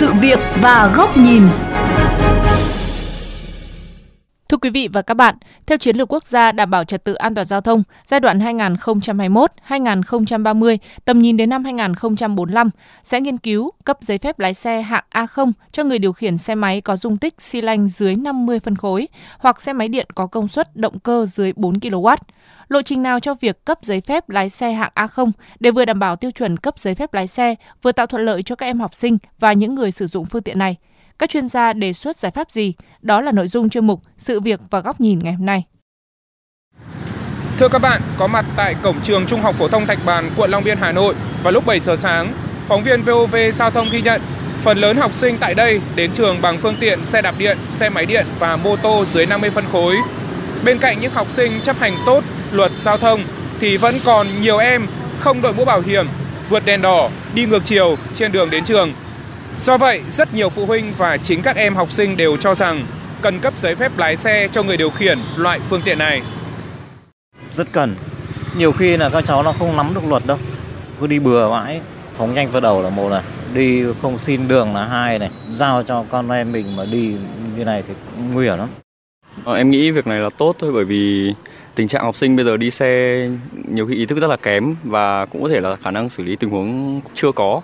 sự việc và góc nhìn. Thưa quý vị và các bạn, theo chiến lược quốc gia đảm bảo trật tự an toàn giao thông giai đoạn 2021-2030, tầm nhìn đến năm 2045 sẽ nghiên cứu cấp giấy phép lái xe hạng A0 cho người điều khiển xe máy có dung tích xi lanh dưới 50 phân khối hoặc xe máy điện có công suất động cơ dưới 4 kW. Lộ trình nào cho việc cấp giấy phép lái xe hạng A0 để vừa đảm bảo tiêu chuẩn cấp giấy phép lái xe, vừa tạo thuận lợi cho các em học sinh và những người sử dụng phương tiện này – các chuyên gia đề xuất giải pháp gì? Đó là nội dung chuyên mục Sự việc và góc nhìn ngày hôm nay. Thưa các bạn, có mặt tại cổng trường Trung học phổ thông Thạch Bàn, quận Long Biên, Hà Nội vào lúc 7 giờ sáng, phóng viên VOV Giao thông ghi nhận phần lớn học sinh tại đây đến trường bằng phương tiện xe đạp điện, xe máy điện và mô tô dưới 50 phân khối. Bên cạnh những học sinh chấp hành tốt luật giao thông thì vẫn còn nhiều em không đội mũ bảo hiểm, vượt đèn đỏ, đi ngược chiều trên đường đến trường Do vậy, rất nhiều phụ huynh và chính các em học sinh đều cho rằng cần cấp giấy phép lái xe cho người điều khiển loại phương tiện này. Rất cần. Nhiều khi là các cháu nó không nắm được luật đâu. Cứ đi bừa mãi, phóng nhanh vào đầu là một này, đi không xin đường là hai này, giao cho con em mình mà đi như này thì nguy hiểm lắm. Ờ, em nghĩ việc này là tốt thôi bởi vì tình trạng học sinh bây giờ đi xe nhiều khi ý thức rất là kém và cũng có thể là khả năng xử lý tình huống chưa có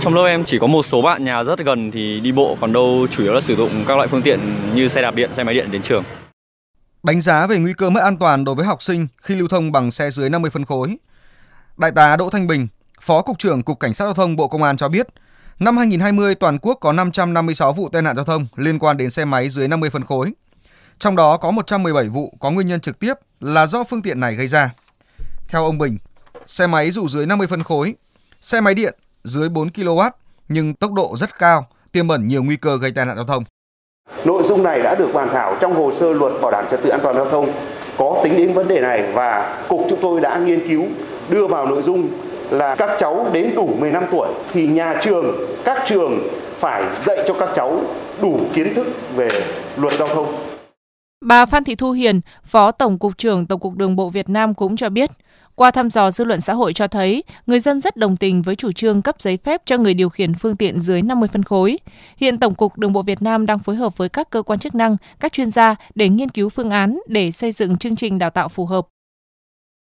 trong lớp em chỉ có một số bạn nhà rất gần thì đi bộ, còn đâu chủ yếu là sử dụng các loại phương tiện như xe đạp điện, xe máy điện đến trường. Đánh giá về nguy cơ mất an toàn đối với học sinh khi lưu thông bằng xe dưới 50 phân khối. Đại tá Đỗ Thanh Bình, Phó Cục trưởng Cục Cảnh sát Giao thông Bộ Công an cho biết, năm 2020 toàn quốc có 556 vụ tai nạn giao thông liên quan đến xe máy dưới 50 phân khối. Trong đó có 117 vụ có nguyên nhân trực tiếp là do phương tiện này gây ra. Theo ông Bình, xe máy dù dưới 50 phân khối, xe máy điện dưới 4 kW nhưng tốc độ rất cao, tiềm ẩn nhiều nguy cơ gây tai nạn giao thông. Nội dung này đã được bàn thảo trong hồ sơ luật bảo đảm trật tự an toàn giao thông có tính đến vấn đề này và cục chúng tôi đã nghiên cứu đưa vào nội dung là các cháu đến đủ 15 tuổi thì nhà trường, các trường phải dạy cho các cháu đủ kiến thức về luật giao thông. Bà Phan Thị Thu Hiền, Phó Tổng cục trưởng Tổng cục Đường bộ Việt Nam cũng cho biết, qua thăm dò dư luận xã hội cho thấy, người dân rất đồng tình với chủ trương cấp giấy phép cho người điều khiển phương tiện dưới 50 phân khối. Hiện Tổng cục Đường bộ Việt Nam đang phối hợp với các cơ quan chức năng, các chuyên gia để nghiên cứu phương án để xây dựng chương trình đào tạo phù hợp.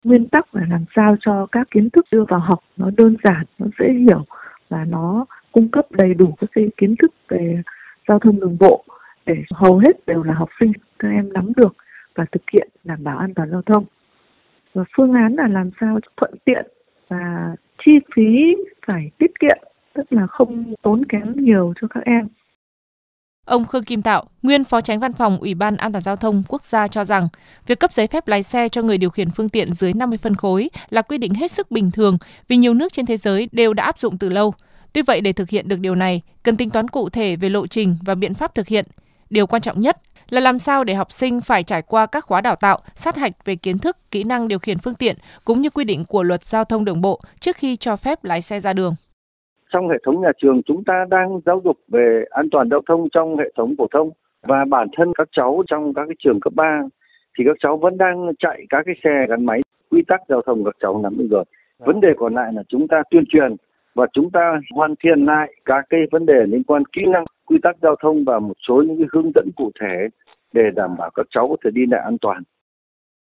Nguyên tắc là làm sao cho các kiến thức đưa vào học nó đơn giản, nó dễ hiểu và nó cung cấp đầy đủ các cái kiến thức về giao thông đường bộ để hầu hết đều là học sinh các em nắm được và thực hiện đảm bảo an toàn giao thông và phương án là làm sao thuận tiện và chi phí phải tiết kiệm tức là không tốn kém nhiều cho các em Ông Khương Kim Tạo, nguyên Phó Tránh Văn phòng Ủy ban An toàn giao thông quốc gia cho rằng, việc cấp giấy phép lái xe cho người điều khiển phương tiện dưới 50 phân khối là quy định hết sức bình thường vì nhiều nước trên thế giới đều đã áp dụng từ lâu. Tuy vậy để thực hiện được điều này, cần tính toán cụ thể về lộ trình và biện pháp thực hiện. Điều quan trọng nhất là làm sao để học sinh phải trải qua các khóa đào tạo, sát hạch về kiến thức, kỹ năng điều khiển phương tiện cũng như quy định của luật giao thông đường bộ trước khi cho phép lái xe ra đường. Trong hệ thống nhà trường chúng ta đang giáo dục về an toàn giao thông trong hệ thống phổ thông và bản thân các cháu trong các cái trường cấp 3 thì các cháu vẫn đang chạy các cái xe gắn máy quy tắc giao thông các cháu nắm được rồi. Vấn đề còn lại là chúng ta tuyên truyền và chúng ta hoàn thiện lại các cái vấn đề liên quan kỹ năng quy tắc giao thông và một số những cái hướng dẫn cụ thể để đảm bảo các cháu có thể đi lại an toàn.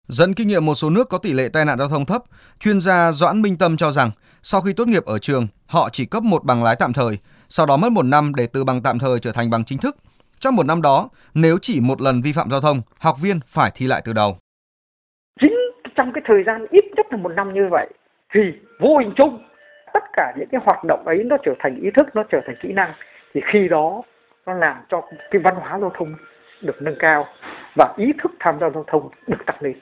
Dẫn kinh nghiệm một số nước có tỷ lệ tai nạn giao thông thấp, chuyên gia Doãn Minh Tâm cho rằng sau khi tốt nghiệp ở trường, họ chỉ cấp một bằng lái tạm thời, sau đó mất một năm để từ bằng tạm thời trở thành bằng chính thức. Trong một năm đó, nếu chỉ một lần vi phạm giao thông, học viên phải thi lại từ đầu. Chính trong cái thời gian ít nhất là một năm như vậy, thì vô hình chung tất cả những cái hoạt động ấy nó trở thành ý thức, nó trở thành kỹ năng thì khi đó nó làm cho cái văn hóa giao thông được nâng cao và ý thức tham gia giao thông được tăng lên.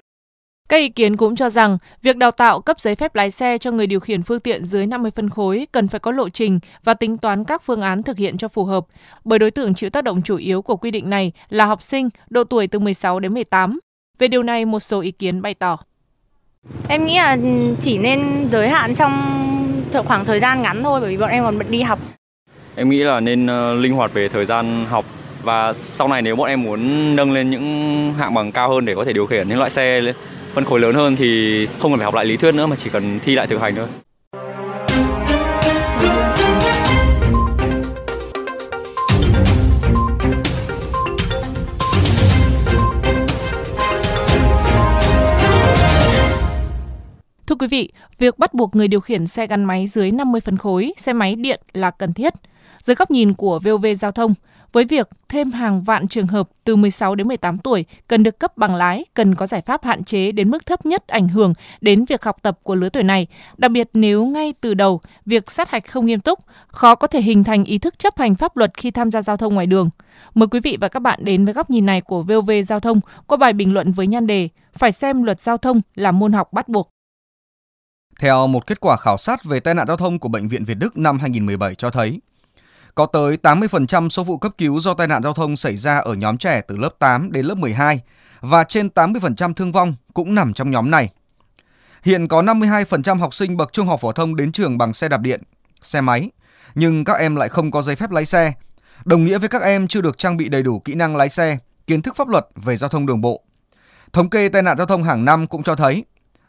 Các ý kiến cũng cho rằng việc đào tạo cấp giấy phép lái xe cho người điều khiển phương tiện dưới 50 phân khối cần phải có lộ trình và tính toán các phương án thực hiện cho phù hợp, bởi đối tượng chịu tác động chủ yếu của quy định này là học sinh độ tuổi từ 16 đến 18. Về điều này, một số ý kiến bày tỏ. Em nghĩ là chỉ nên giới hạn trong khoảng thời gian ngắn thôi bởi vì bọn em còn bận đi học em nghĩ là nên ờ, linh hoạt về thời gian học và sau này nếu bọn em muốn nâng lên những hạng bằng cao hơn để có thể điều khiển những loại xe phân khối lớn hơn thì không cần phải học lại lý thuyết nữa mà chỉ cần thi lại thực hành thôi. Thưa quý vị, việc bắt buộc người điều khiển xe gắn máy dưới 50 phân khối, xe máy điện là cần thiết – dưới góc nhìn của VOV Giao thông, với việc thêm hàng vạn trường hợp từ 16 đến 18 tuổi cần được cấp bằng lái, cần có giải pháp hạn chế đến mức thấp nhất ảnh hưởng đến việc học tập của lứa tuổi này, đặc biệt nếu ngay từ đầu việc sát hạch không nghiêm túc, khó có thể hình thành ý thức chấp hành pháp luật khi tham gia giao thông ngoài đường. Mời quý vị và các bạn đến với góc nhìn này của VOV Giao thông qua bài bình luận với nhan đề Phải xem luật giao thông là môn học bắt buộc. Theo một kết quả khảo sát về tai nạn giao thông của Bệnh viện Việt Đức năm 2017 cho thấy, có tới 80% số vụ cấp cứu do tai nạn giao thông xảy ra ở nhóm trẻ từ lớp 8 đến lớp 12 và trên 80% thương vong cũng nằm trong nhóm này. Hiện có 52% học sinh bậc trung học phổ thông đến trường bằng xe đạp điện, xe máy, nhưng các em lại không có giấy phép lái xe. Đồng nghĩa với các em chưa được trang bị đầy đủ kỹ năng lái xe, kiến thức pháp luật về giao thông đường bộ. Thống kê tai nạn giao thông hàng năm cũng cho thấy,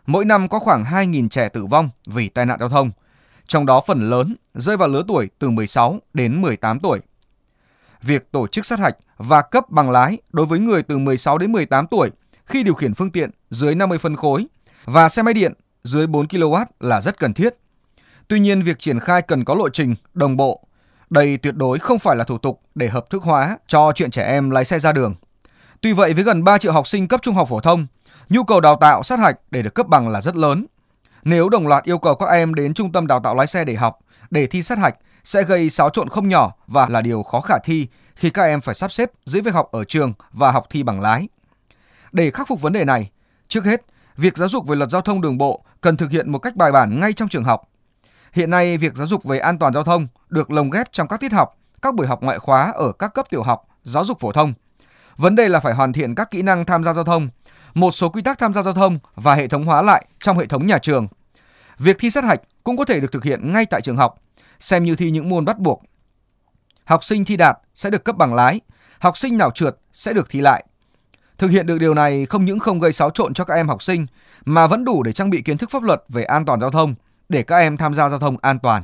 mỗi năm có khoảng 2.000 trẻ tử vong vì tai nạn giao thông – trong đó phần lớn rơi vào lứa tuổi từ 16 đến 18 tuổi. Việc tổ chức sát hạch và cấp bằng lái đối với người từ 16 đến 18 tuổi khi điều khiển phương tiện dưới 50 phân khối và xe máy điện dưới 4 kW là rất cần thiết. Tuy nhiên, việc triển khai cần có lộ trình đồng bộ. Đây tuyệt đối không phải là thủ tục để hợp thức hóa cho chuyện trẻ em lái xe ra đường. Tuy vậy, với gần 3 triệu học sinh cấp trung học phổ thông, nhu cầu đào tạo sát hạch để được cấp bằng là rất lớn nếu đồng loạt yêu cầu các em đến trung tâm đào tạo lái xe để học, để thi sát hạch sẽ gây xáo trộn không nhỏ và là điều khó khả thi khi các em phải sắp xếp giữa việc học ở trường và học thi bằng lái. Để khắc phục vấn đề này, trước hết, việc giáo dục về luật giao thông đường bộ cần thực hiện một cách bài bản ngay trong trường học. Hiện nay, việc giáo dục về an toàn giao thông được lồng ghép trong các tiết học, các buổi học ngoại khóa ở các cấp tiểu học, giáo dục phổ thông. Vấn đề là phải hoàn thiện các kỹ năng tham gia giao thông, một số quy tắc tham gia giao thông và hệ thống hóa lại trong hệ thống nhà trường Việc thi sát hạch cũng có thể được thực hiện ngay tại trường học, xem như thi những môn bắt buộc. Học sinh thi đạt sẽ được cấp bằng lái, học sinh nào trượt sẽ được thi lại. Thực hiện được điều này không những không gây xáo trộn cho các em học sinh mà vẫn đủ để trang bị kiến thức pháp luật về an toàn giao thông để các em tham gia giao thông an toàn.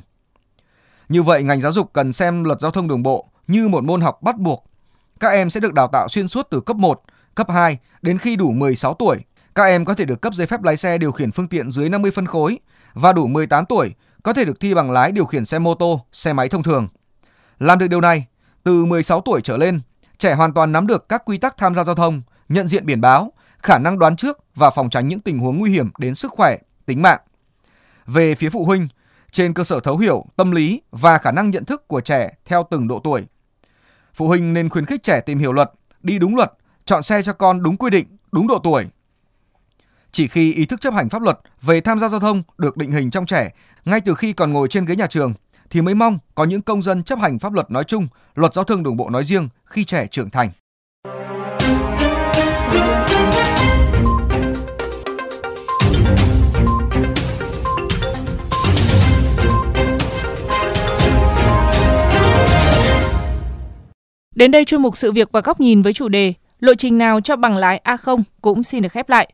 Như vậy, ngành giáo dục cần xem luật giao thông đường bộ như một môn học bắt buộc. Các em sẽ được đào tạo xuyên suốt từ cấp 1, cấp 2 đến khi đủ 16 tuổi. Các em có thể được cấp giấy phép lái xe điều khiển phương tiện dưới 50 phân khối và đủ 18 tuổi có thể được thi bằng lái điều khiển xe mô tô, xe máy thông thường. Làm được điều này, từ 16 tuổi trở lên, trẻ hoàn toàn nắm được các quy tắc tham gia giao thông, nhận diện biển báo, khả năng đoán trước và phòng tránh những tình huống nguy hiểm đến sức khỏe, tính mạng. Về phía phụ huynh, trên cơ sở thấu hiểu, tâm lý và khả năng nhận thức của trẻ theo từng độ tuổi, phụ huynh nên khuyến khích trẻ tìm hiểu luật, đi đúng luật, chọn xe cho con đúng quy định, đúng độ tuổi chỉ khi ý thức chấp hành pháp luật về tham gia giao thông được định hình trong trẻ ngay từ khi còn ngồi trên ghế nhà trường thì mới mong có những công dân chấp hành pháp luật nói chung, luật giao thông đường bộ nói riêng khi trẻ trưởng thành. Đến đây chuyên mục sự việc và góc nhìn với chủ đề Lộ trình nào cho bằng lái A0 cũng xin được khép lại.